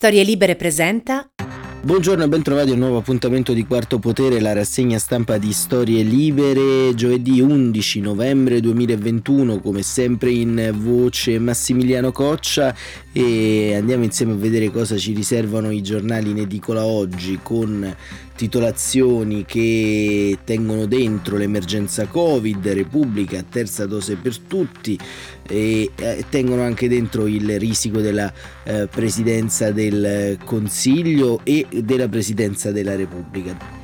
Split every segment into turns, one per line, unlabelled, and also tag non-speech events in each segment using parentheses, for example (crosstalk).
Storie Libere presenta
Buongiorno e bentrovati a un nuovo appuntamento di Quarto Potere, la rassegna stampa di Storie Libere, giovedì 11 novembre 2021, come sempre in voce Massimiliano Coccia e andiamo insieme a vedere cosa ci riservano i giornali in edicola oggi con titolazioni che tengono dentro l'emergenza Covid, Repubblica, terza dose per tutti e eh, tengono anche dentro il risico della eh, presidenza del Consiglio e della presidenza della Repubblica.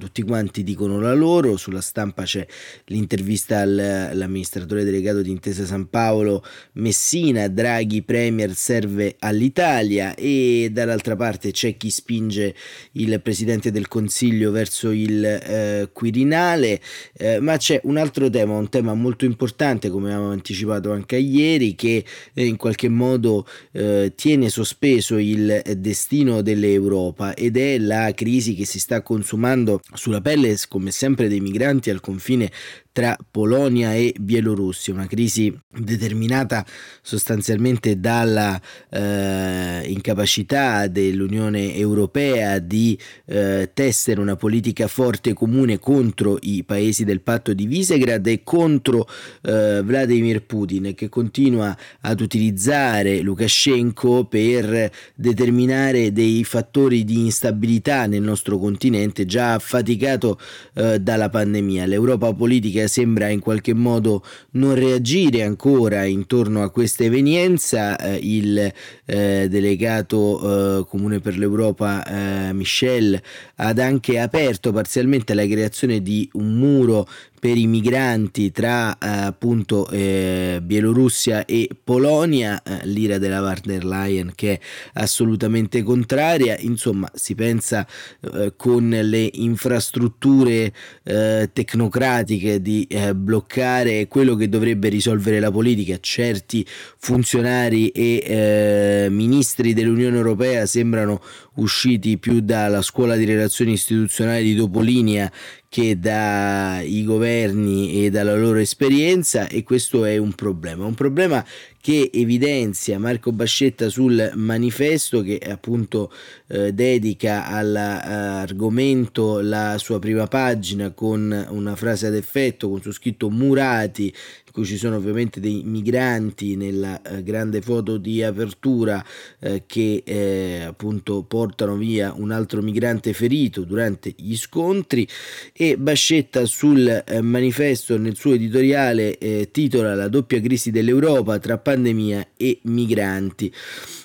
Tutti quanti dicono la loro, sulla stampa c'è l'intervista all'amministratore delegato di Intesa San Paolo Messina, Draghi Premier serve all'Italia e dall'altra parte c'è chi spinge il Presidente del Consiglio verso il eh, Quirinale, eh, ma c'è un altro tema, un tema molto importante come avevamo anticipato anche ieri che eh, in qualche modo eh, tiene sospeso il destino dell'Europa ed è la crisi che si sta consumando sulla pelle, come sempre, dei migranti al confine tra Polonia e Bielorussia, una crisi determinata sostanzialmente dalla eh, incapacità dell'Unione Europea di eh, tessere una politica forte comune contro i paesi del patto di Visegrad e contro eh, Vladimir Putin che continua ad utilizzare Lukashenko per determinare dei fattori di instabilità nel nostro continente già affaticato eh, dalla pandemia. L'Europa politica politica sembra in qualche modo non reagire ancora intorno a questa evenienza. Eh, il eh, delegato eh, comune per l'Europa eh, Michel ha anche aperto parzialmente la creazione di un muro per i migranti tra eh, appunto eh, Bielorussia e Polonia, eh, l'ira della van der Leyen che è assolutamente contraria, insomma si pensa eh, con le infrastrutture eh, tecnocratiche di eh, bloccare quello che dovrebbe risolvere la politica, certi funzionari e ministri dell'Unione Europea sembrano usciti più dalla scuola di relazioni istituzionali di Topolinia che dai governi e dalla loro esperienza e questo è un problema, un problema che evidenzia Marco Bascetta sul manifesto che appunto eh, dedica all'argomento la sua prima pagina con una frase ad effetto con su scritto murati in cui ci sono ovviamente dei migranti nella eh, grande foto di apertura eh, che eh, appunto portano via un altro migrante ferito durante gli scontri. E Bascetta sul eh, manifesto nel suo editoriale eh, titola la doppia crisi dell'Europa tra pandemia e migranti.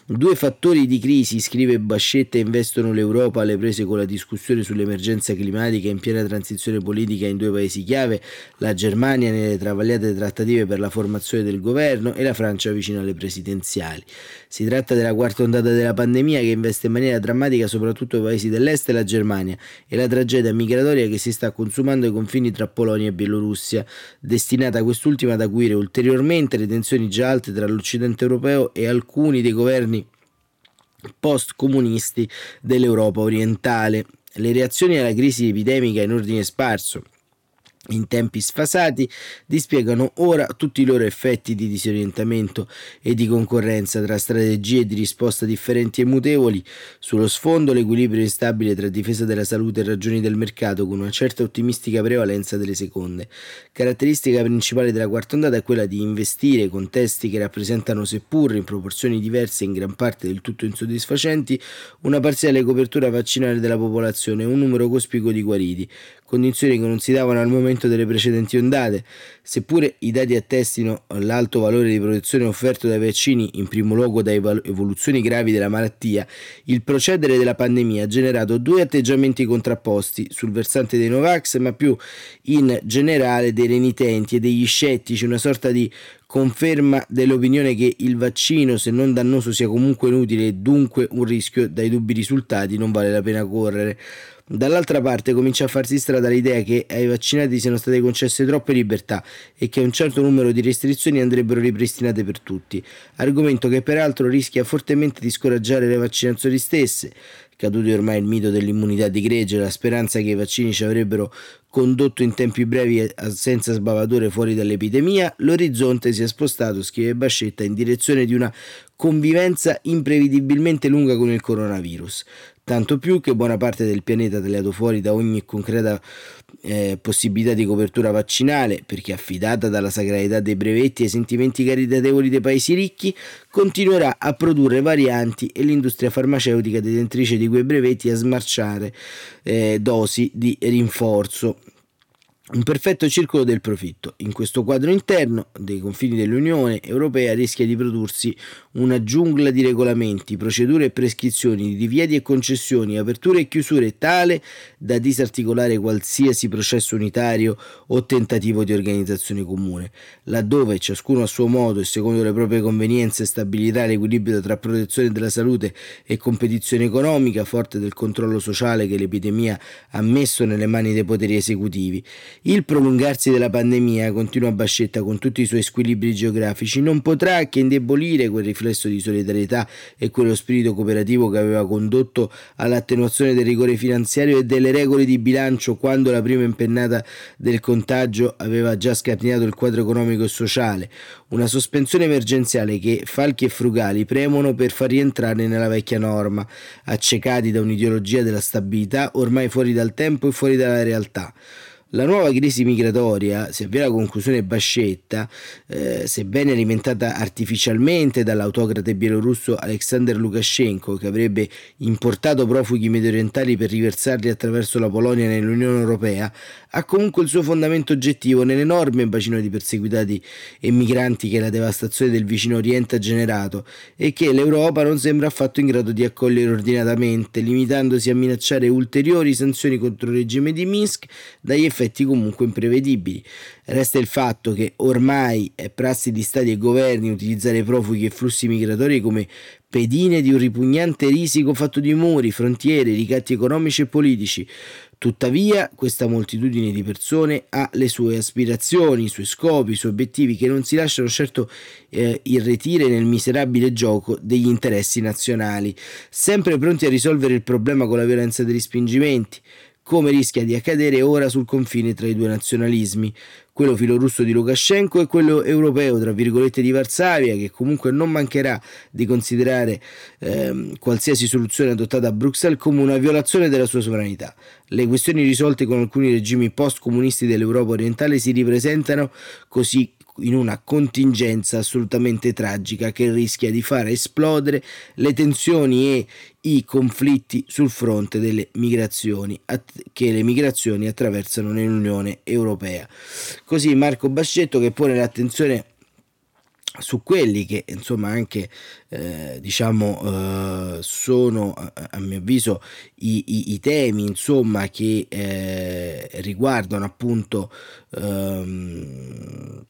Due fattori di crisi, scrive Bascetta, investono l'Europa alle prese con la discussione sull'emergenza climatica in piena transizione politica in due paesi chiave, la Germania nelle travagliate trattative per la formazione del governo e la Francia vicino alle presidenziali. Si tratta della quarta ondata della pandemia che investe in maniera drammatica soprattutto i paesi dell'est e la Germania e la tragedia migratoria che si sta consumando ai confini tra Polonia e Bielorussia, destinata quest'ultima ad acuire ulteriormente le tensioni già alte tra l'Occidente europeo e alcuni dei governi post-comunisti dell'Europa orientale. Le reazioni alla crisi epidemica in ordine sparso in tempi sfasati dispiegano ora tutti i loro effetti di disorientamento e di concorrenza tra strategie di risposta differenti e mutevoli. Sullo sfondo l'equilibrio instabile tra difesa della salute e ragioni del mercato con una certa ottimistica prevalenza delle seconde. Caratteristica principale della quarta ondata è quella di investire contesti che rappresentano seppur in proporzioni diverse e in gran parte del tutto insoddisfacenti una parziale copertura vaccinale della popolazione e un numero cospicuo di guariti, condizioni che non si davano al momento delle precedenti ondate. Seppure i dati attestino l'alto valore di protezione offerto dai vaccini, in primo luogo da evoluzioni gravi della malattia, il procedere della pandemia ha generato due atteggiamenti contrapposti sul versante dei Novax, ma più in generale dei renitenti e degli scettici, una sorta di conferma dell'opinione che il vaccino, se non dannoso, sia comunque inutile e dunque un rischio dai dubbi risultati non vale la pena correre. Dall'altra parte comincia a farsi strada l'idea che ai vaccinati siano state concesse troppe libertà e che un certo numero di restrizioni andrebbero ripristinate per tutti, argomento che peraltro rischia fortemente di scoraggiare le vaccinazioni stesse, caduti ormai il mito dell'immunità di gregge, la speranza che i vaccini ci avrebbero condotto in tempi brevi senza sbavature fuori dall'epidemia, l'orizzonte si è spostato, scrive Bascetta, in direzione di una convivenza imprevedibilmente lunga con il coronavirus tanto più che buona parte del pianeta tagliato fuori da ogni concreta eh, possibilità di copertura vaccinale, perché affidata dalla sacralità dei brevetti ai sentimenti caritatevoli dei paesi ricchi, continuerà a produrre varianti e l'industria farmaceutica detentrice di quei brevetti a smarciare eh, dosi di rinforzo. Un perfetto circolo del profitto. In questo quadro interno dei confini dell'Unione Europea rischia di prodursi una giungla di regolamenti, procedure e prescrizioni, di divieti e concessioni, aperture e chiusure tale da disarticolare qualsiasi processo unitario o tentativo di organizzazione comune, laddove ciascuno a suo modo e secondo le proprie convenienze stabilirà l'equilibrio tra protezione della salute e competizione economica, forte del controllo sociale che l'epidemia ha messo nelle mani dei poteri esecutivi il prolungarsi della pandemia, continua Bascetta con tutti i suoi squilibri geografici, non potrà che indebolire quel riflesso di solidarietà e quello spirito cooperativo che aveva condotto all'attenuazione del rigore finanziario e delle regole di bilancio quando la prima impennata del contagio aveva già scardinato il quadro economico e sociale. Una sospensione emergenziale che falchi e frugali premono per far rientrare nella vecchia norma, accecati da un'ideologia della stabilità ormai fuori dal tempo e fuori dalla realtà. La nuova crisi migratoria, avvia alla conclusione Bascetta, eh, sebbene alimentata artificialmente dall'autocrate bielorusso Alexander Lukashenko, che avrebbe importato profughi mediorientali per riversarli attraverso la Polonia nell'Unione Europea, ha comunque il suo fondamento oggettivo nell'enorme bacino di perseguitati e migranti che la devastazione del vicino Oriente ha generato e che l'Europa non sembra affatto in grado di accogliere ordinatamente, limitandosi a minacciare ulteriori sanzioni contro il regime di Minsk dagli effetti effetti comunque imprevedibili. Resta il fatto che ormai è prassi di stati e governi utilizzare profughi e flussi migratori come pedine di un ripugnante risico fatto di muri, frontiere, ricatti economici e politici. Tuttavia, questa moltitudine di persone ha le sue aspirazioni, i suoi scopi, i suoi obiettivi che non si lasciano certo eh, irretire nel miserabile gioco degli interessi nazionali, sempre pronti a risolvere il problema con la violenza dei respingimenti come rischia di accadere ora sul confine tra i due nazionalismi, quello filorusso di Lukashenko e quello europeo, tra virgolette, di Varsavia, che comunque non mancherà di considerare eh, qualsiasi soluzione adottata a Bruxelles come una violazione della sua sovranità. Le questioni risolte con alcuni regimi post-comunisti dell'Europa orientale si ripresentano così in una contingenza assolutamente tragica che rischia di far esplodere le tensioni e i conflitti sul fronte delle migrazioni che le migrazioni attraversano nell'Unione Europea. Così Marco Bascetto che pone l'attenzione su quelli che insomma anche eh, diciamo eh, sono a, mio avviso i, i, i temi insomma che eh, riguardano appunto ehm,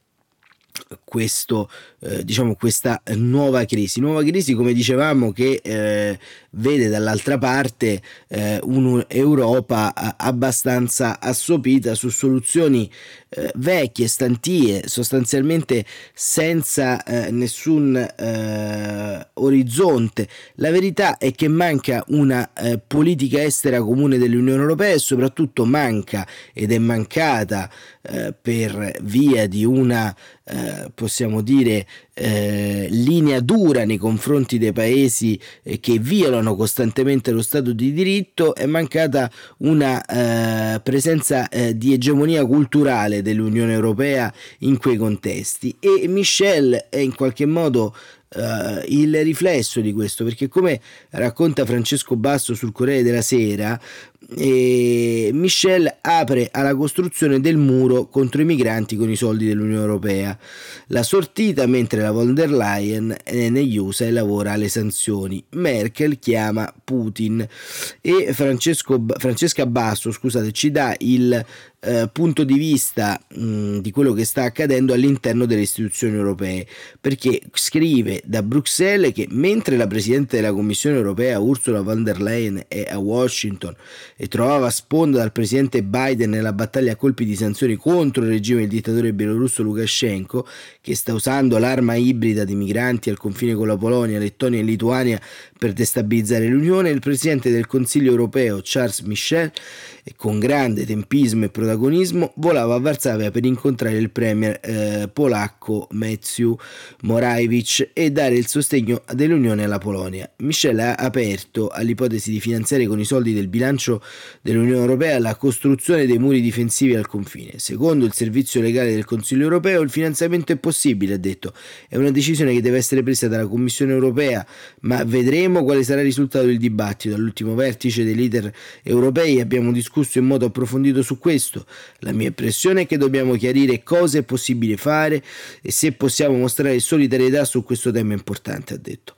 questo, eh, diciamo, questa nuova crisi. Nuova crisi, come dicevamo, che eh, vede dall'altra parte eh, un'Europa abbastanza assopita su soluzioni eh, vecchie, stantie, sostanzialmente senza eh, nessun eh, orizzonte. La verità è che manca una politica estera comune dell'Unione Europea e soprattutto manca ed è mancata per via di una eh, possiamo dire, eh, linea dura nei confronti dei paesi eh, che violano costantemente lo Stato di diritto, è mancata una eh, presenza eh, di egemonia culturale dell'Unione Europea in quei contesti. E Michel è in qualche modo Uh, il riflesso di questo, perché come racconta Francesco Basso sul Corriere della Sera, e Michel apre alla costruzione del muro contro i migranti con i soldi dell'Unione Europea. La sortita mentre la von der Leyen è negli USA e lavora alle sanzioni. Merkel chiama Putin e Francesco, Francesca Basso scusate, ci dà il eh, punto di vista mh, di quello che sta accadendo all'interno delle istituzioni europee, perché scrive da Bruxelles che mentre la Presidente della Commissione europea Ursula von der Leyen è a Washington e trovava sponda dal Presidente Biden nella battaglia a colpi di sanzioni contro il regime del dittatore bielorusso Lukashenko, che sta usando l'arma ibrida di migranti al confine con la Polonia, Lettonia e Lituania per destabilizzare l'Unione, il Presidente del Consiglio europeo Charles Michel e con grande tempismo e protagonismo volava a Varsavia per incontrare il premier eh, polacco Matthew Morawiecz e dare il sostegno dell'Unione alla Polonia. Michel ha aperto all'ipotesi di finanziare con i soldi del bilancio dell'Unione Europea la costruzione dei muri difensivi al confine. Secondo il servizio legale del Consiglio Europeo il finanziamento è possibile, ha detto. È una decisione che deve essere presa dalla Commissione Europea, ma vedremo quale sarà il risultato del dibattito. All'ultimo vertice dei leader europei abbiamo discusso discusso in modo approfondito su questo. La mia impressione è che dobbiamo chiarire cosa è possibile fare e se possiamo mostrare solidarietà su questo tema importante, ha detto.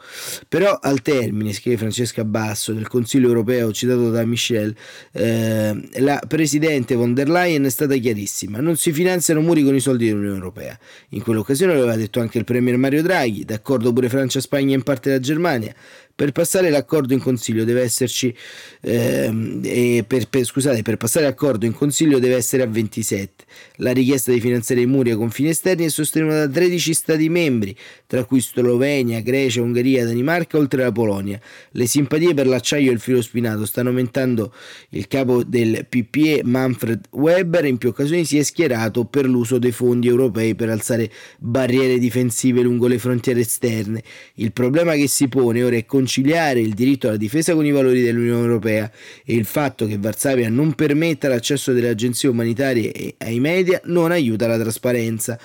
Però al termine, scrive Francesca Basso del Consiglio europeo citato da Michel, eh, la Presidente von der Leyen è stata chiarissima, non si finanziano muri con i soldi dell'Unione Europea. In quell'occasione lo aveva detto anche il Premier Mario Draghi, d'accordo pure Francia, Spagna e in parte la Germania. Per passare l'accordo in consiglio deve esserci, eh, per, per, scusate, per passare l'accordo in consiglio deve essere a 27. La richiesta di finanziare i muri ai confini esterni è sostenuta da 13 Stati membri, tra cui Slovenia, Grecia, Ungheria, Danimarca, oltre alla Polonia. Le simpatie per l'acciaio e il filo spinato stanno aumentando. Il capo del PPE, Manfred Weber, in più occasioni si è schierato per l'uso dei fondi europei per alzare barriere difensive lungo le frontiere esterne. Il problema che si pone ora è con conciliare il diritto alla difesa con i valori dell'Unione Europea e il fatto che Varsavia non permetta l'accesso delle agenzie umanitarie ai media non aiuta la trasparenza.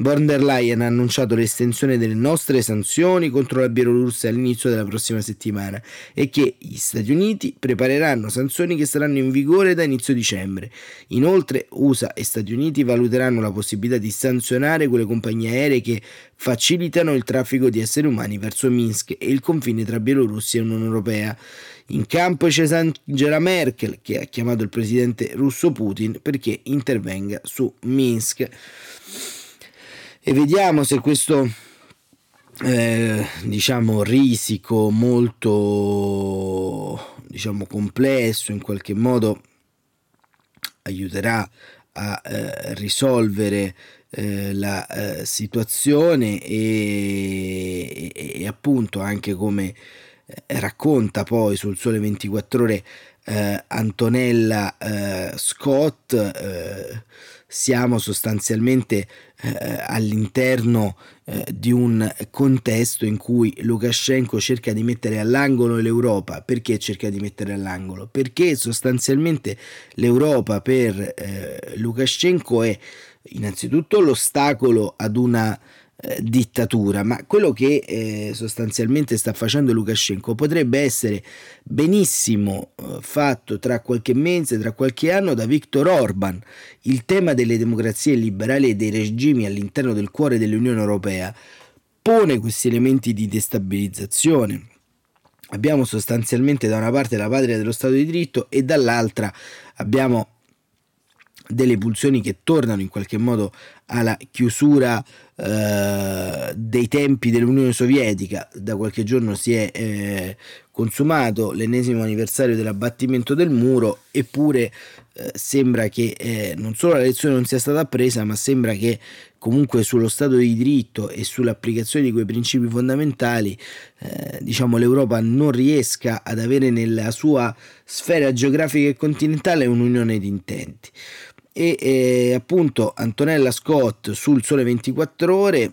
Von der Leyen ha annunciato l'estensione delle nostre sanzioni contro la Bielorussia all'inizio della prossima settimana e che gli Stati Uniti prepareranno sanzioni che saranno in vigore da inizio dicembre. Inoltre USA e Stati Uniti valuteranno la possibilità di sanzionare quelle compagnie aeree che facilitano il traffico di esseri umani verso Minsk e il confine tra Bielorussia e Unione Europea. In campo c'è Angela Merkel che ha chiamato il presidente russo Putin perché intervenga su Minsk e vediamo se questo eh, diciamo risico molto diciamo complesso in qualche modo aiuterà a eh, risolvere eh, la eh, situazione e, e, e, appunto anche come eh, racconta poi sul Sole 24 ore eh, Antonella Scott siamo sostanzialmente eh, all'interno eh, di un contesto in cui Lukashenko cerca di mettere all'angolo l'Europa. Perché cerca di mettere all'angolo? Perché sostanzialmente l'Europa per eh, Lukashenko è innanzitutto l'ostacolo ad una eh, dittatura, ma quello che eh, sostanzialmente sta facendo Lukashenko potrebbe essere benissimo eh, fatto tra qualche mese, tra qualche anno da Viktor Orban. Il tema delle democrazie liberali e dei regimi all'interno del cuore dell'Unione Europea pone questi elementi di destabilizzazione. Abbiamo sostanzialmente da una parte la patria dello Stato di diritto e dall'altra abbiamo delle pulsioni che tornano in qualche modo alla chiusura eh, dei tempi dell'Unione Sovietica. Da qualche giorno si è eh, consumato l'ennesimo anniversario dell'abbattimento del muro, eppure eh, sembra che eh, non solo la lezione non sia stata appresa, ma sembra che comunque sullo Stato di diritto e sull'applicazione di quei principi fondamentali, eh, diciamo l'Europa non riesca ad avere nella sua sfera geografica e continentale un'unione di intenti e eh, appunto Antonella Scott sul Sole 24 ore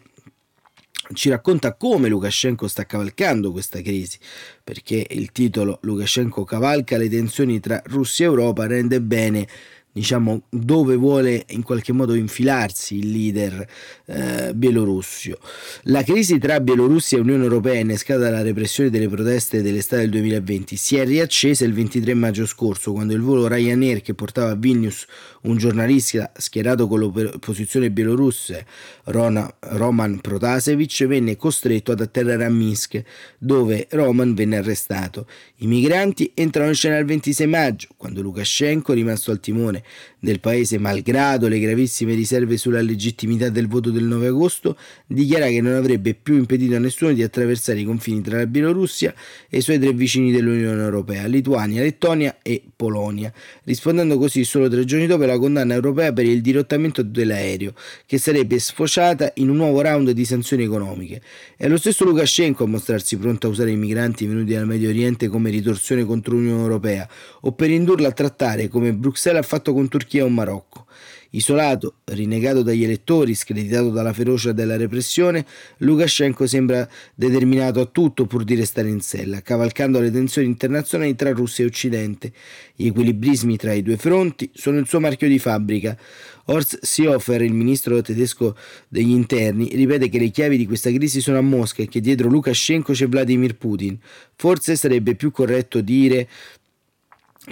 ci racconta come Lukashenko sta cavalcando questa crisi, perché il titolo Lukashenko cavalca le tensioni tra Russia e Europa rende bene diciamo, dove vuole in qualche modo infilarsi il leader eh, bielorusso. La crisi tra Bielorussia e Unione Europea, innescata dalla repressione delle proteste dell'estate del 2020, si è riaccesa il 23 maggio scorso, quando il volo Ryanair che portava a Vilnius un giornalista schierato con l'opposizione bielorussa, Roman Protasevich, venne costretto ad atterrare a Minsk, dove Roman venne arrestato. I migranti entrano in scena il 26 maggio, quando Lukashenko, rimasto al timone del paese, malgrado le gravissime riserve sulla legittimità del voto del 9 agosto, dichiara che non avrebbe più impedito a nessuno di attraversare i confini tra la Bielorussia e i suoi tre vicini dell'Unione Europea, Lituania, Lettonia e Polonia, rispondendo così solo tre giorni dopo alla condanna europea per il dirottamento dell'aereo, che sarebbe sfociata in un nuovo round di sanzioni economiche. È lo stesso Lukashenko a mostrarsi pronto a usare i migranti venuti dal Medio Oriente come ritorsione contro l'Unione Europea o per indurla a trattare come Bruxelles ha fatto con Turchia o Marocco. Isolato, rinnegato dagli elettori, screditato dalla ferocia della repressione, Lukashenko sembra determinato a tutto pur di restare in sella, cavalcando le tensioni internazionali tra Russia e Occidente. Gli equilibrismi tra i due fronti sono il suo marchio di fabbrica. Horst Seehofer, il ministro tedesco degli interni, ripete che le chiavi di questa crisi sono a Mosca e che dietro Lukashenko c'è Vladimir Putin. Forse sarebbe più corretto dire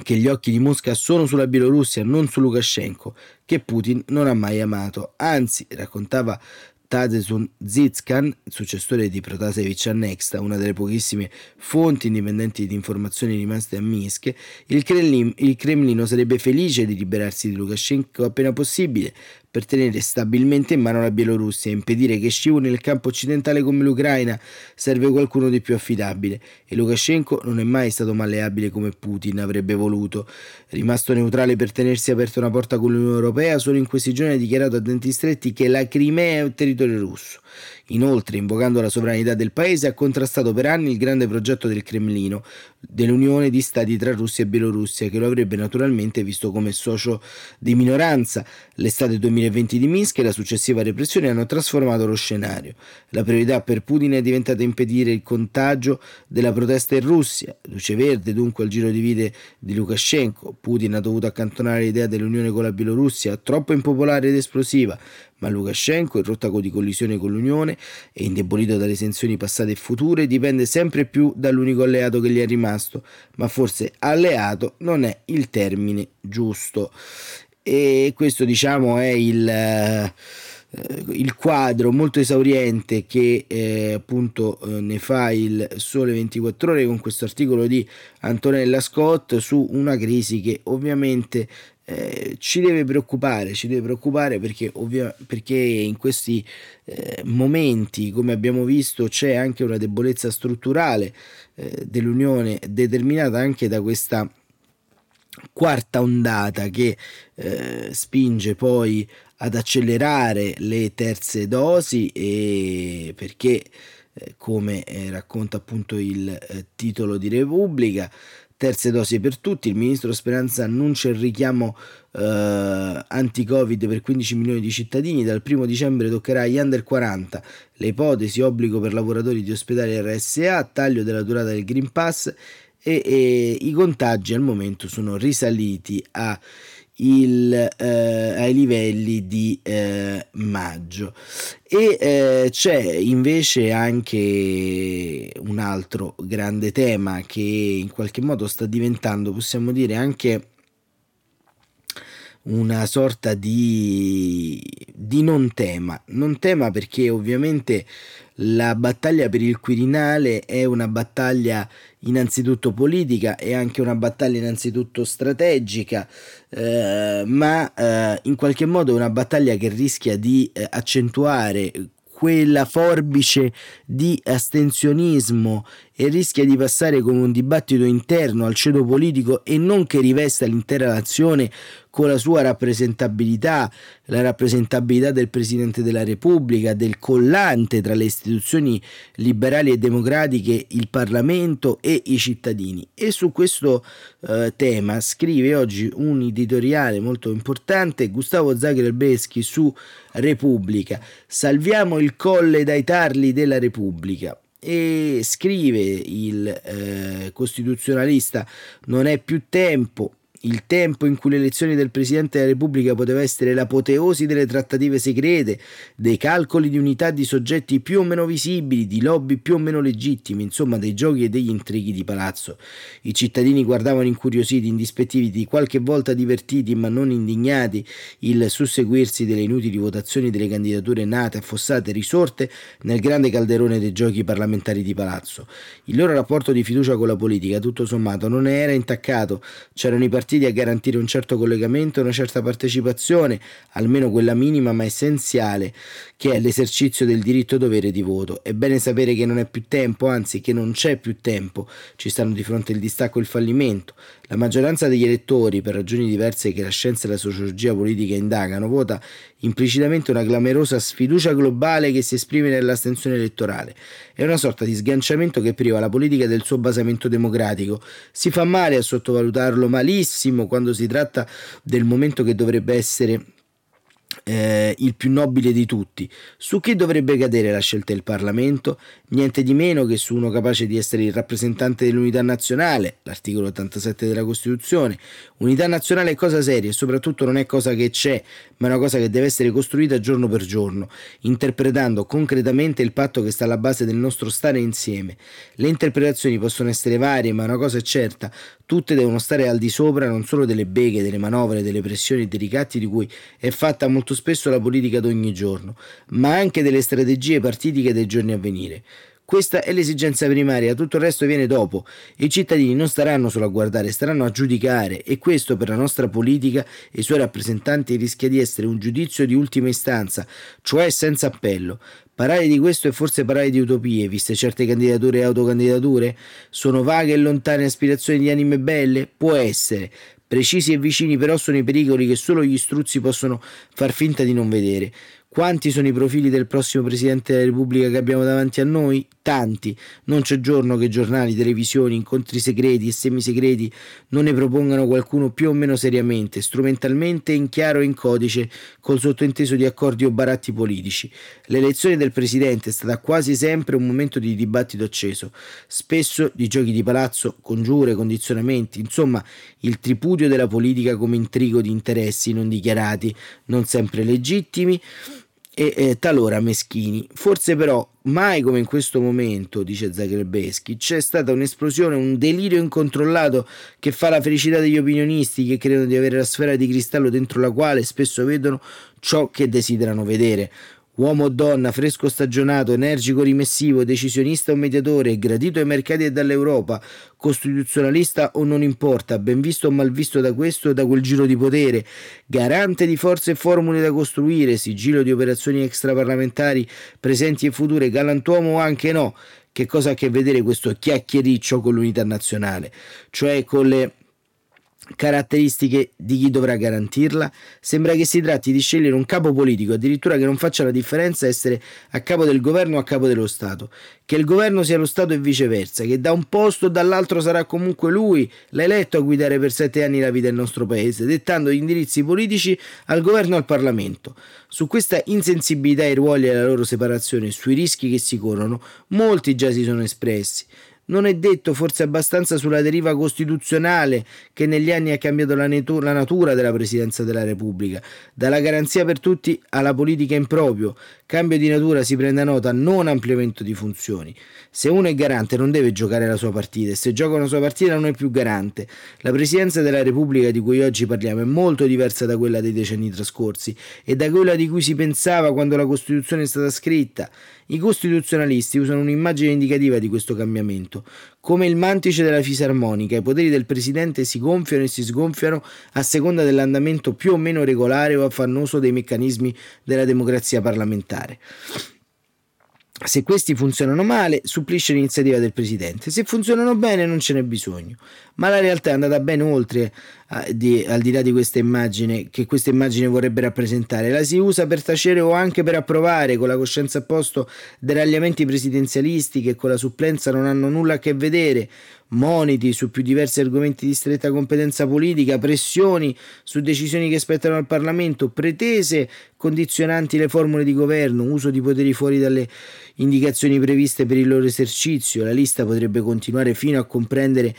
che gli occhi di Mosca sono sulla Bielorussia, non su Lukashenko, che Putin non ha mai amato. Anzi, raccontava Tadesun Zitskan, successore di Protasevich a Nexta, una delle pochissime fonti indipendenti di informazioni rimaste a Minsk, il, Kremlin, il Cremlino sarebbe felice di liberarsi di Lukashenko appena possibile, per tenere stabilmente in mano la Bielorussia e impedire che scivoli nel campo occidentale come l'Ucraina serve qualcuno di più affidabile e Lukashenko non è mai stato malleabile come Putin avrebbe voluto. Rimasto neutrale per tenersi aperta una porta con l'Unione Europea, solo in questi giorni ha dichiarato a denti stretti che la Crimea è un territorio russo. Inoltre, invocando la sovranità del paese, ha contrastato per anni il grande progetto del Cremlino dell'unione di stati tra Russia e Bielorussia, che lo avrebbe naturalmente visto come socio di minoranza. L'estate 2020 di Minsk e la successiva repressione hanno trasformato lo scenario. La priorità per Putin è diventata impedire il contagio della protesta in Russia. Luce verde dunque al giro di vite di Lukashenko. Putin ha dovuto accantonare l'idea dell'unione con la Bielorussia, troppo impopolare ed esplosiva, ma Lukashenko, in rotta di collisione con l'Unione e indebolito dalle tensioni passate e future, dipende sempre più dall'unico alleato che gli è rimasto, ma forse alleato non è il termine giusto. E questo diciamo è il eh, il quadro molto esauriente che eh, appunto eh, ne fa il Sole 24 ore con questo articolo di Antonella Scott su una crisi che ovviamente eh, ci deve preoccupare, ci deve preoccupare perché, ovvia, perché in questi eh, momenti, come abbiamo visto, c'è anche una debolezza strutturale eh, dell'Unione determinata anche da questa quarta ondata che eh, spinge poi ad accelerare le terze dosi e perché eh, come eh, racconta appunto il titolo di Repubblica terze dosi per tutti. Il ministro Speranza annuncia il richiamo eh, anti-Covid per 15 milioni di cittadini. Dal 1 dicembre toccherà agli under 40 le ipotesi obbligo per lavoratori di ospedali RSA, taglio della durata del Green Pass e, e i contagi al momento sono risaliti a il, eh, ai livelli di eh, maggio. E eh, c'è invece anche un altro grande tema che in qualche modo sta diventando possiamo dire anche una sorta di, di non tema. Non tema perché ovviamente la battaglia per il Quirinale è una battaglia innanzitutto politica e anche una battaglia innanzitutto strategica, eh, ma eh, in qualche modo è una battaglia che rischia di eh, accentuare quella forbice di astensionismo e rischia di passare come un dibattito interno al ceto politico e non che rivesta l'intera nazione con la sua rappresentabilità, la rappresentabilità del Presidente della Repubblica, del collante tra le istituzioni liberali e democratiche, il Parlamento e i cittadini. E su questo eh, tema scrive oggi un editoriale molto importante Gustavo Zagrebeschi su Repubblica. Salviamo il colle dai tarli della Repubblica e scrive il eh, costituzionalista non è più tempo il tempo in cui l'elezione del Presidente della Repubblica poteva essere l'apoteosi delle trattative segrete, dei calcoli di unità di soggetti più o meno visibili, di lobby più o meno legittimi, insomma dei giochi e degli intrighi di palazzo. I cittadini guardavano incuriositi, indispettiviti, qualche volta divertiti ma non indignati il susseguirsi delle inutili votazioni delle candidature nate, affossate, risorte nel grande calderone dei giochi parlamentari di palazzo. Il loro rapporto di fiducia con la politica, tutto sommato, non era intaccato, c'erano i partiti a garantire un certo collegamento una certa partecipazione, almeno quella minima ma essenziale, che è l'esercizio del diritto-dovere di voto. È bene sapere che non è più tempo, anzi che non c'è più tempo, ci stanno di fronte il distacco e il fallimento. La maggioranza degli elettori, per ragioni diverse che la scienza e la sociologia politica indagano, vota implicitamente una clamorosa sfiducia globale che si esprime nell'astensione elettorale. È una sorta di sganciamento che priva la politica del suo basamento democratico. Si fa male a sottovalutarlo malissimo quando si tratta del momento che dovrebbe essere eh, il più nobile di tutti. Su chi dovrebbe cadere la scelta del Parlamento? Niente di meno che su uno capace di essere il rappresentante dell'unità nazionale, l'articolo 87 della Costituzione. Unità nazionale è cosa seria e soprattutto non è cosa che c'è, ma è una cosa che deve essere costruita giorno per giorno, interpretando concretamente il patto che sta alla base del nostro stare insieme. Le interpretazioni possono essere varie, ma una cosa è certa, tutte devono stare al di sopra non solo delle beghe, delle manovre, delle pressioni e dei ricatti di cui è fatta molto spesso la politica d'ogni giorno, ma anche delle strategie partitiche dei giorni a venire. Questa è l'esigenza primaria, tutto il resto viene dopo. I cittadini non staranno solo a guardare, staranno a giudicare e questo per la nostra politica e i suoi rappresentanti rischia di essere un giudizio di ultima istanza, cioè senza appello. Parlare di questo è forse parlare di utopie, viste certe candidature e autocandidature? Sono vaghe e lontane aspirazioni di anime belle? Può essere. Precisi e vicini però sono i pericoli che solo gli struzzi possono far finta di non vedere. Quanti sono i profili del prossimo Presidente della Repubblica che abbiamo davanti a noi? Tanti. Non c'è giorno che giornali, televisioni, incontri segreti e semisegreti non ne propongano qualcuno più o meno seriamente, strumentalmente, in chiaro e in codice, col sottointeso di accordi o baratti politici. L'elezione del Presidente è stata quasi sempre un momento di dibattito acceso, spesso di giochi di palazzo, congiure, condizionamenti, insomma il tripudio della politica come intrigo di interessi non dichiarati, non sempre legittimi, e eh, talora meschini. Forse però mai come in questo momento, dice Zagrebeschi, c'è stata un'esplosione, un delirio incontrollato che fa la felicità degli opinionisti che credono di avere la sfera di cristallo dentro la quale spesso vedono ciò che desiderano vedere. Uomo o donna, fresco stagionato, energico rimessivo, decisionista o mediatore, gradito ai mercati e dall'Europa, costituzionalista o non importa, ben visto o mal visto da questo o da quel giro di potere, garante di forze e formule da costruire, sigillo di operazioni extraparlamentari presenti e future, galantuomo o anche no. Che cosa ha a che vedere questo chiacchiericcio con l'unità nazionale? Cioè con le caratteristiche di chi dovrà garantirla, sembra che si tratti di scegliere un capo politico, addirittura che non faccia la differenza essere a capo del governo o a capo dello Stato, che il governo sia lo Stato e viceversa, che da un posto o dall'altro sarà comunque lui l'eletto a guidare per sette anni la vita del nostro paese, dettando gli indirizzi politici al governo e al Parlamento. Su questa insensibilità ai ruoli e alla loro separazione, sui rischi che si corrono, molti già si sono espressi. Non è detto forse abbastanza sulla deriva costituzionale che negli anni ha cambiato la, netu- la, natura della Presidenza della Repubblica, dalla garanzia per tutti alla politica in proprio. Cambio di natura si prenda nota, non ampliamento di funzioni. Se uno è garante non deve giocare la sua partita e se gioca una sua partita non è più garante. La Presidenza della Repubblica di cui oggi parliamo è molto diversa da quella dei decenni trascorsi e da quella di cui si pensava quando la Costituzione è stata scritta. I costituzionalisti usano un'immagine indicativa di questo cambiamento. Come il mantice della fisarmonica, i poteri del presidente si gonfiano e si sgonfiano a seconda dell'andamento più o meno regolare o affannoso dei meccanismi della democrazia parlamentare. Se questi funzionano male, supplisce l'iniziativa del presidente. Se funzionano bene, non ce n'è bisogno. Ma la realtà è andata ben oltre eh, di, al di là di questa immagine che questa immagine vorrebbe rappresentare. La si usa per tacere o anche per approvare, con la coscienza a posto, deragliamenti presidenzialisti che con la supplenza non hanno nulla a che vedere, moniti su più diversi argomenti di stretta competenza politica, pressioni su decisioni che spettano al Parlamento, pretese condizionanti le formule di governo, uso di poteri fuori dalle indicazioni previste per il loro esercizio. La lista potrebbe continuare fino a comprendere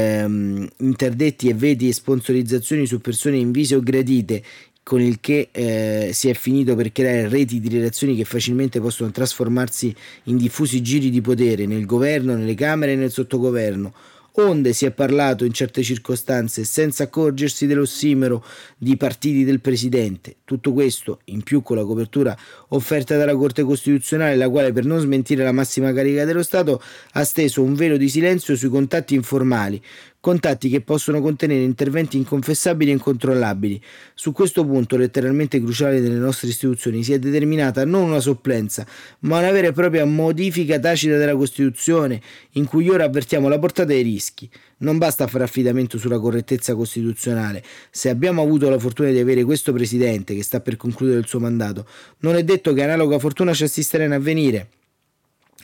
ehm, interdetti e veti e sponsorizzazioni su persone invise o gradite, con il che eh, si è finito per creare reti di relazioni che facilmente possono trasformarsi in diffusi giri di potere nel governo, nelle Camere e nel sottogoverno onde si è parlato in certe circostanze senza accorgersi dell'ossimero di partiti del presidente. Tutto questo, in più con la copertura offerta dalla Corte Costituzionale, la quale per non smentire la massima carica dello Stato ha steso un velo di silenzio sui contatti informali contatti che possono contenere interventi inconfessabili e incontrollabili. Su questo punto, letteralmente cruciale delle nostre istituzioni, si è determinata non una supplenza, ma una vera e propria modifica tacita della Costituzione, in cui ora avvertiamo la portata dei rischi. Non basta fare affidamento sulla correttezza costituzionale. Se abbiamo avuto la fortuna di avere questo presidente che sta per concludere il suo mandato, non è detto che analoga fortuna ci assisterà in avvenire.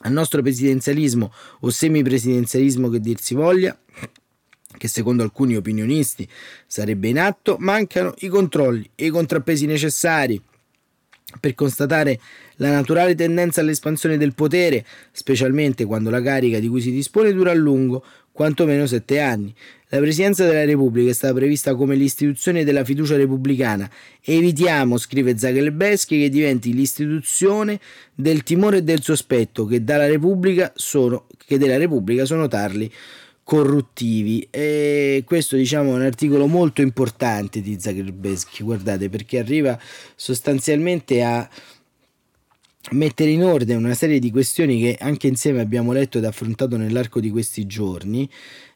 Al nostro presidenzialismo o semipresidenzialismo che dir si voglia, che secondo alcuni opinionisti sarebbe in atto, mancano i controlli e i contrappesi necessari per constatare la naturale tendenza all'espansione del potere, specialmente quando la carica di cui si dispone dura a lungo, quantomeno sette anni. La Presidenza della Repubblica è stata prevista come l'istituzione della fiducia repubblicana. Evitiamo, scrive Zagrebeschi, che diventi l'istituzione del timore e del sospetto che, Repubblica sono, che della Repubblica sono tarli corruttivi e questo diciamo è un articolo molto importante di Zagrebeschi guardate perché arriva sostanzialmente a mettere in ordine una serie di questioni che anche insieme abbiamo letto ed affrontato nell'arco di questi giorni.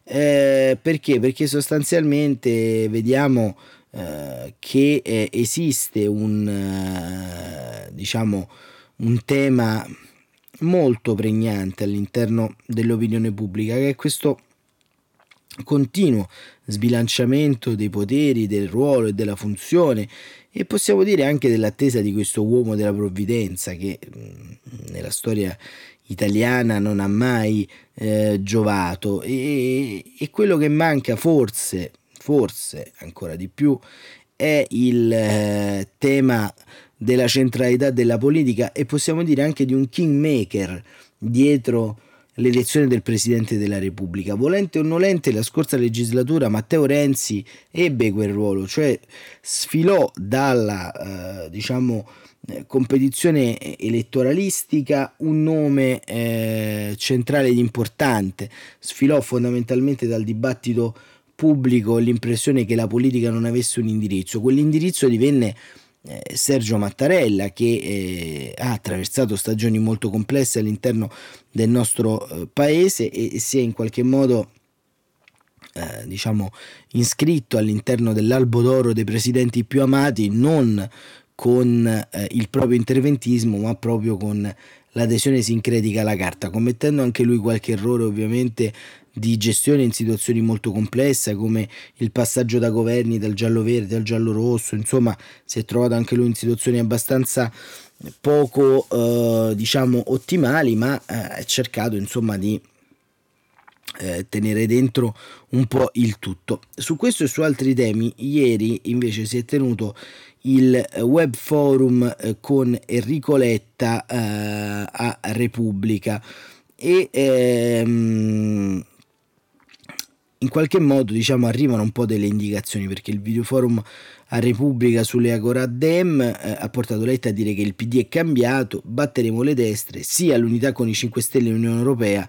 Eh, perché? Perché sostanzialmente vediamo eh, che eh, esiste un, eh, diciamo, un tema molto pregnante all'interno dell'opinione pubblica, che è questo continuo sbilanciamento dei poteri, del ruolo e della funzione e possiamo dire anche dell'attesa di questo uomo della provvidenza che mm, nella storia italiana non ha mai eh, giovato. E, e, quello che manca forse, forse ancora di più è il eh, tema della centralità della politica e possiamo dire anche di un kingmaker dietro l'elezione del Presidente della Repubblica. Volente o nolente, la scorsa legislatura Matteo Renzi ebbe quel ruolo, cioè sfilò dalla eh, diciamo, eh, competizione elettoralistica un nome eh, centrale ed importante, sfilò fondamentalmente dal dibattito pubblico l'impressione che la politica non avesse un indirizzo. Quell'indirizzo divenne Sergio Mattarella che eh, ha attraversato stagioni molto complesse all'interno del nostro eh, paese e, e si è in qualche modo eh, diciamo iscritto all'interno dell'albo d'oro dei presidenti più amati non con eh, il proprio interventismo ma proprio con l'adesione sincretica alla carta commettendo anche lui qualche errore ovviamente di gestione in situazioni molto complesse come il passaggio da governi dal giallo verde al giallo rosso, insomma si è trovato anche lui in situazioni abbastanza poco eh, diciamo ottimali ma eh, ha cercato insomma di eh, tenere dentro un po' il tutto. Su questo e su altri temi ieri invece si è tenuto il web forum eh, con Enrico Letta eh, a Repubblica e ehm, in qualche modo diciamo arrivano un po' delle indicazioni perché il video forum a Repubblica sulle Agora Dem eh, ha portato Letta a dire che il PD è cambiato, batteremo le destre, sia l'unità con i 5 Stelle in Unione Europea,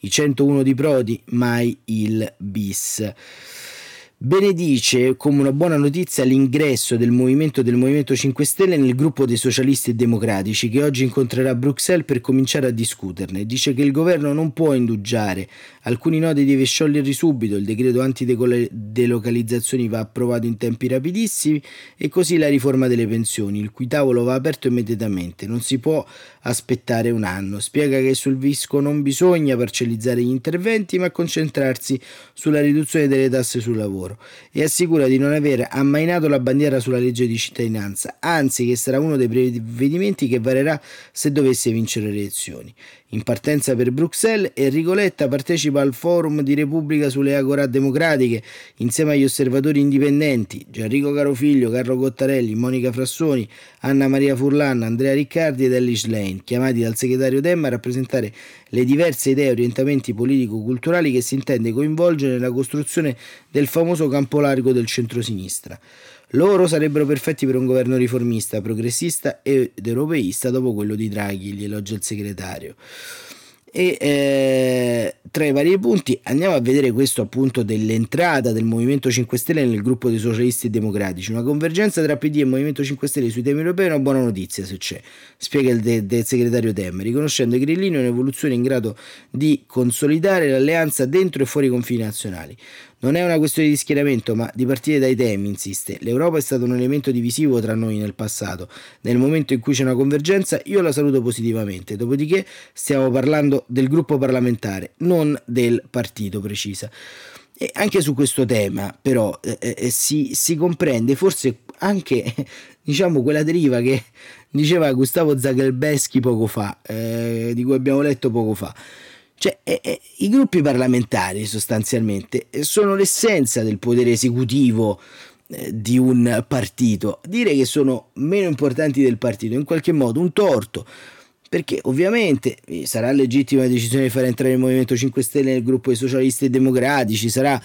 i 101 di Prodi, mai il bis benedice come una buona notizia l'ingresso del movimento del Movimento 5 Stelle nel gruppo dei socialisti e democratici che oggi incontrerà Bruxelles per cominciare a discuterne. Dice che il governo non può indugiare, alcuni nodi deve scioglierli subito, il decreto antidelocalizzazioni va approvato in tempi rapidissimi e così la riforma delle pensioni, il cui tavolo va aperto immediatamente, non si può aspettare un anno. Spiega che sul fisco non bisogna parcellizzare gli interventi ma concentrarsi sulla riduzione delle tasse sul lavoro lavoro e assicura di non aver ammainato la bandiera sulla legge di cittadinanza, anzi che sarà uno dei provvedimenti che varerà se dovesse vincere le elezioni. In partenza per Bruxelles, Enrico Letta partecipa al forum di Repubblica sulle Agorà Democratiche insieme agli osservatori indipendenti Gianrico Carofiglio, Carlo Cottarelli, Monica Frassoni, Anna Maria Furlan, Andrea Riccardi ed Ellis Lane, chiamati dal segretario Demma a rappresentare le diverse idee e orientamenti politico-culturali che si intende coinvolgere nella costruzione del famoso campo largo del centrosinistra. Loro sarebbero perfetti per un governo riformista, progressista ed europeista dopo quello di Draghi, gli elogia il segretario. E eh, tra i vari punti andiamo a vedere questo appunto dell'entrata del Movimento 5 Stelle nel gruppo dei socialisti e democratici. Una convergenza tra PD e Movimento 5 Stelle sui temi europei è una buona notizia se c'è, spiega il de- del segretario Tem, riconoscendo i grillini un'evoluzione in grado di consolidare l'alleanza dentro e fuori i confini nazionali. Non è una questione di schieramento, ma di partire dai temi, insiste. L'Europa è stato un elemento divisivo tra noi nel passato. Nel momento in cui c'è una convergenza, io la saluto positivamente. Dopodiché stiamo parlando del gruppo parlamentare, non del partito, precisa. E anche su questo tema, però, eh, eh, eh si, si comprende forse anche (laughs) diciamo quella deriva che diceva Gustavo Zagelbeschi poco fa, eh, di cui abbiamo letto poco fa. Cioè, eh, eh, i gruppi parlamentari sostanzialmente eh, sono l'essenza del potere esecutivo eh, di un partito. Dire che sono meno importanti del partito è in qualche modo un torto, perché ovviamente eh, sarà legittima la decisione di far entrare il Movimento 5 Stelle nel gruppo dei socialisti e democratici, sarà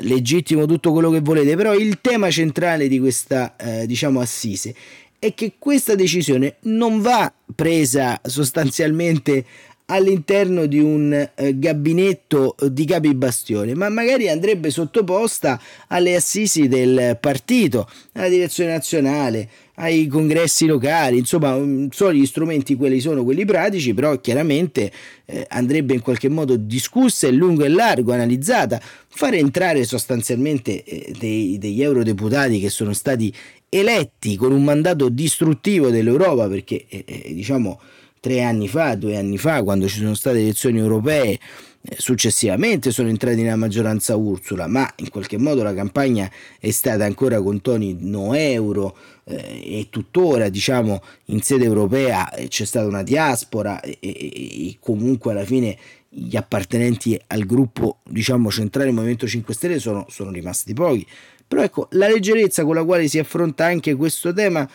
legittimo tutto quello che volete, però il tema centrale di questa, diciamo, assise è che questa decisione non va presa sostanzialmente all'interno di un eh, gabinetto di capi bastione, ma magari andrebbe sottoposta alle assisi del partito, alla direzione nazionale, ai congressi locali, insomma, mm, sono gli strumenti quelli sono quelli pratici, però chiaramente eh, andrebbe in qualche modo discussa in lungo e largo, analizzata, fare entrare sostanzialmente eh, dei, degli eurodeputati che sono stati eletti con un mandato distruttivo dell'Europa, perché eh, eh diciamo tre anni fa, due anni fa, quando ci sono state le elezioni europee, eh, successivamente sono entrati nella maggioranza Ursula, ma in qualche modo la campagna è stata ancora con toni no euro eh, e tuttora diciamo in sede europea eh, c'è stata una diaspora e, e, e comunque alla fine gli appartenenti al gruppo diciamo centrale del Movimento 5 Stelle sono, sono rimasti pochi. Però ecco, la leggerezza con la quale si affronta anche questo tema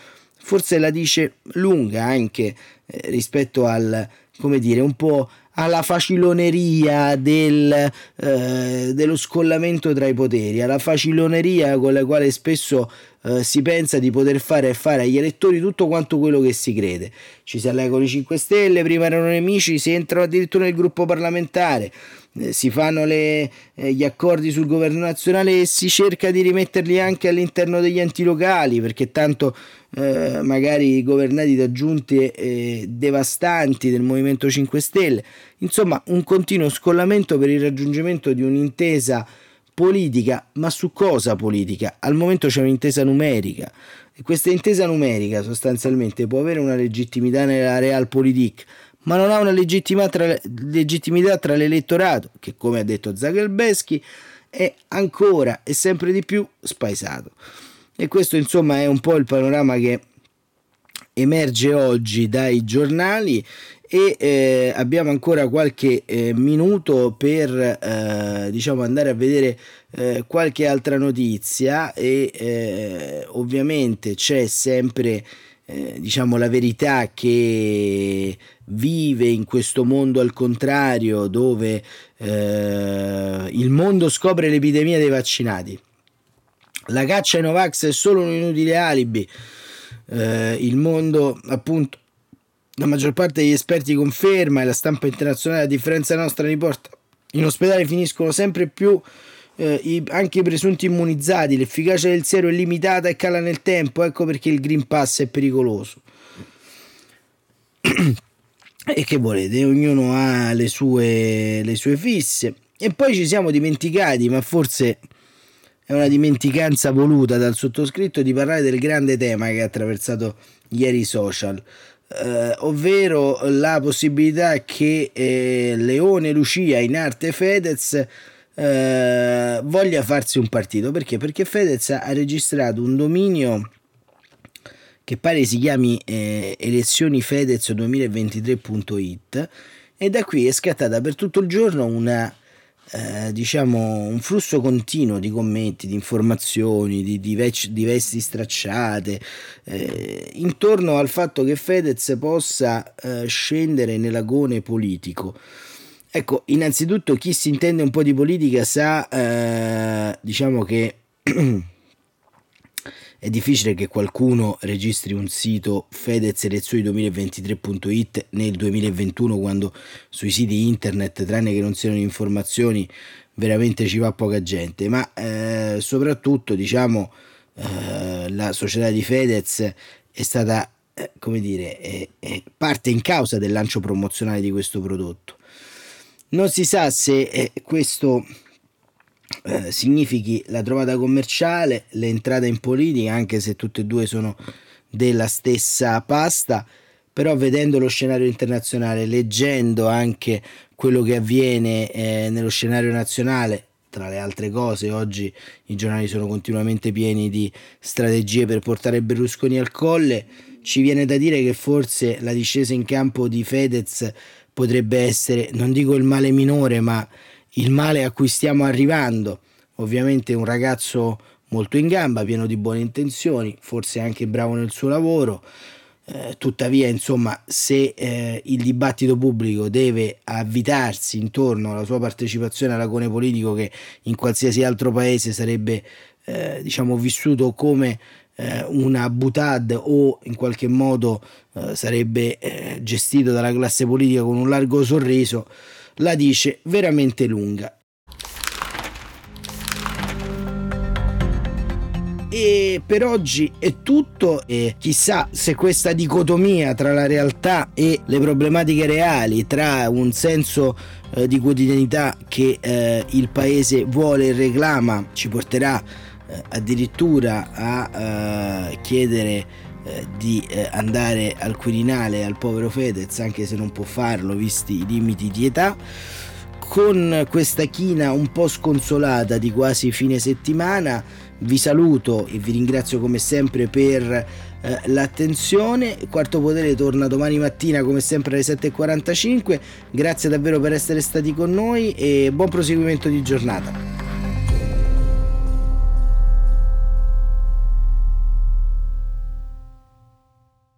forse la dice lunga anche eh, rispetto al, come dire, un po' alla faciloneria del, eh, dello scollamento tra i poteri, alla faciloneria con la quale spesso eh, si pensa di poter fare e fare agli elettori tutto quanto quello che si crede. Ci si allega con i 5 Stelle, prima erano nemici, si entrano addirittura nel gruppo parlamentare eh, si fanno le, eh, gli accordi sul governo nazionale e si cerca di rimetterli anche all'interno degli enti locali perché tanto eh, magari governati da giunte devastanti del Movimento 5 Stelle insomma un continuo scollamento per il raggiungimento di un'intesa politica ma su cosa politica? al momento c'è un'intesa numerica e questa intesa numerica sostanzialmente può avere una legittimità nella realpolitik ma non ha una tra, legittimità tra l'elettorato, che come ha detto Zagelbeschi è ancora e sempre di più spaesato. E questo insomma è un po' il panorama che emerge oggi dai giornali e eh, abbiamo ancora qualche eh, minuto per eh, diciamo andare a vedere eh, qualche altra notizia e eh, ovviamente c'è sempre eh, diciamo la verità che vive in questo mondo al contrario dove il mondo scopre l'epidemia dei vaccinati. La caccia ai Novax è solo un inutile alibi. Il mondo, appunto, la maggior parte degli esperti conferma e la stampa internazionale, a differenza nostra, riporta in ospedale finiscono sempre più eh, i, anche i presunti immunizzati. L'efficacia del siero è limitata e cala nel tempo. Ecco perché il Green Pass è pericoloso. (clears throat) E che volete, ognuno ha le sue, le sue fisse. E poi ci siamo dimenticati, ma forse è una dimenticanza voluta dal sottoscritto, di parlare del grande tema che ha attraversato ieri i social. Eh, ovvero la possibilità che eh, Leone Lucia in arte Fedez eh, voglia farsi un partito perché? Perché Fedez ha registrato un dominio che pare si chiami eh, elezionifedez 2023.it e da qui è scattata per tutto il giorno una eh, diciamo un flusso continuo di commenti, di informazioni, di, di, vec- di vesti stracciate eh, intorno al fatto che Fedez possa eh, scendere nell'agone politico. Ecco, innanzitutto chi si intende un po' di politica sa, eh, diciamo che (clears throat) è difficile che qualcuno registri un sito Fedez Elezioni 2023.it nel 2021 quando sui siti internet, tranne che non siano informazioni, veramente ci va poca gente, ma eh, soprattutto diciamo eh, la società di Fedez è stata eh, come dire, è, è parte in causa del lancio promozionale di questo prodotto. Non si sa se eh, questo eh, significhi la trovata commerciale, l'entrata in politica, anche se tutte e due sono della stessa pasta, però vedendo lo scenario internazionale, leggendo anche quello che avviene eh, nello scenario nazionale, tra le altre cose, oggi i giornali sono continuamente pieni di strategie per portare Berlusconi al colle, ci viene da dire che forse la discesa in campo di Fedez potrebbe essere, non dico il male minore, ma il male a cui stiamo arrivando. Ovviamente un ragazzo molto in gamba, pieno di buone intenzioni, forse anche bravo nel suo lavoro. Eh, tuttavia, insomma, se eh, il dibattito pubblico deve avvitarsi intorno alla sua partecipazione all'agone politico che in qualsiasi altro paese sarebbe eh, diciamo vissuto come eh, una butad o in qualche modo eh, sarebbe eh, gestito dalla classe politica con un largo sorriso, la dice veramente lunga. E per oggi è tutto e chissà se questa dicotomia tra la realtà e le problematiche reali, tra un senso eh, di quotidianità che eh, il paese vuole e reclama, ci porterà eh, addirittura a eh, chiedere eh, di eh, andare al Quirinale al povero Fedez, anche se non può farlo visti i limiti di età con questa china un po' sconsolata di quasi fine settimana vi saluto e vi ringrazio come sempre per eh, l'attenzione. Quarto Potere torna domani mattina come sempre alle 7.45. Grazie davvero per essere stati con noi e buon proseguimento di giornata.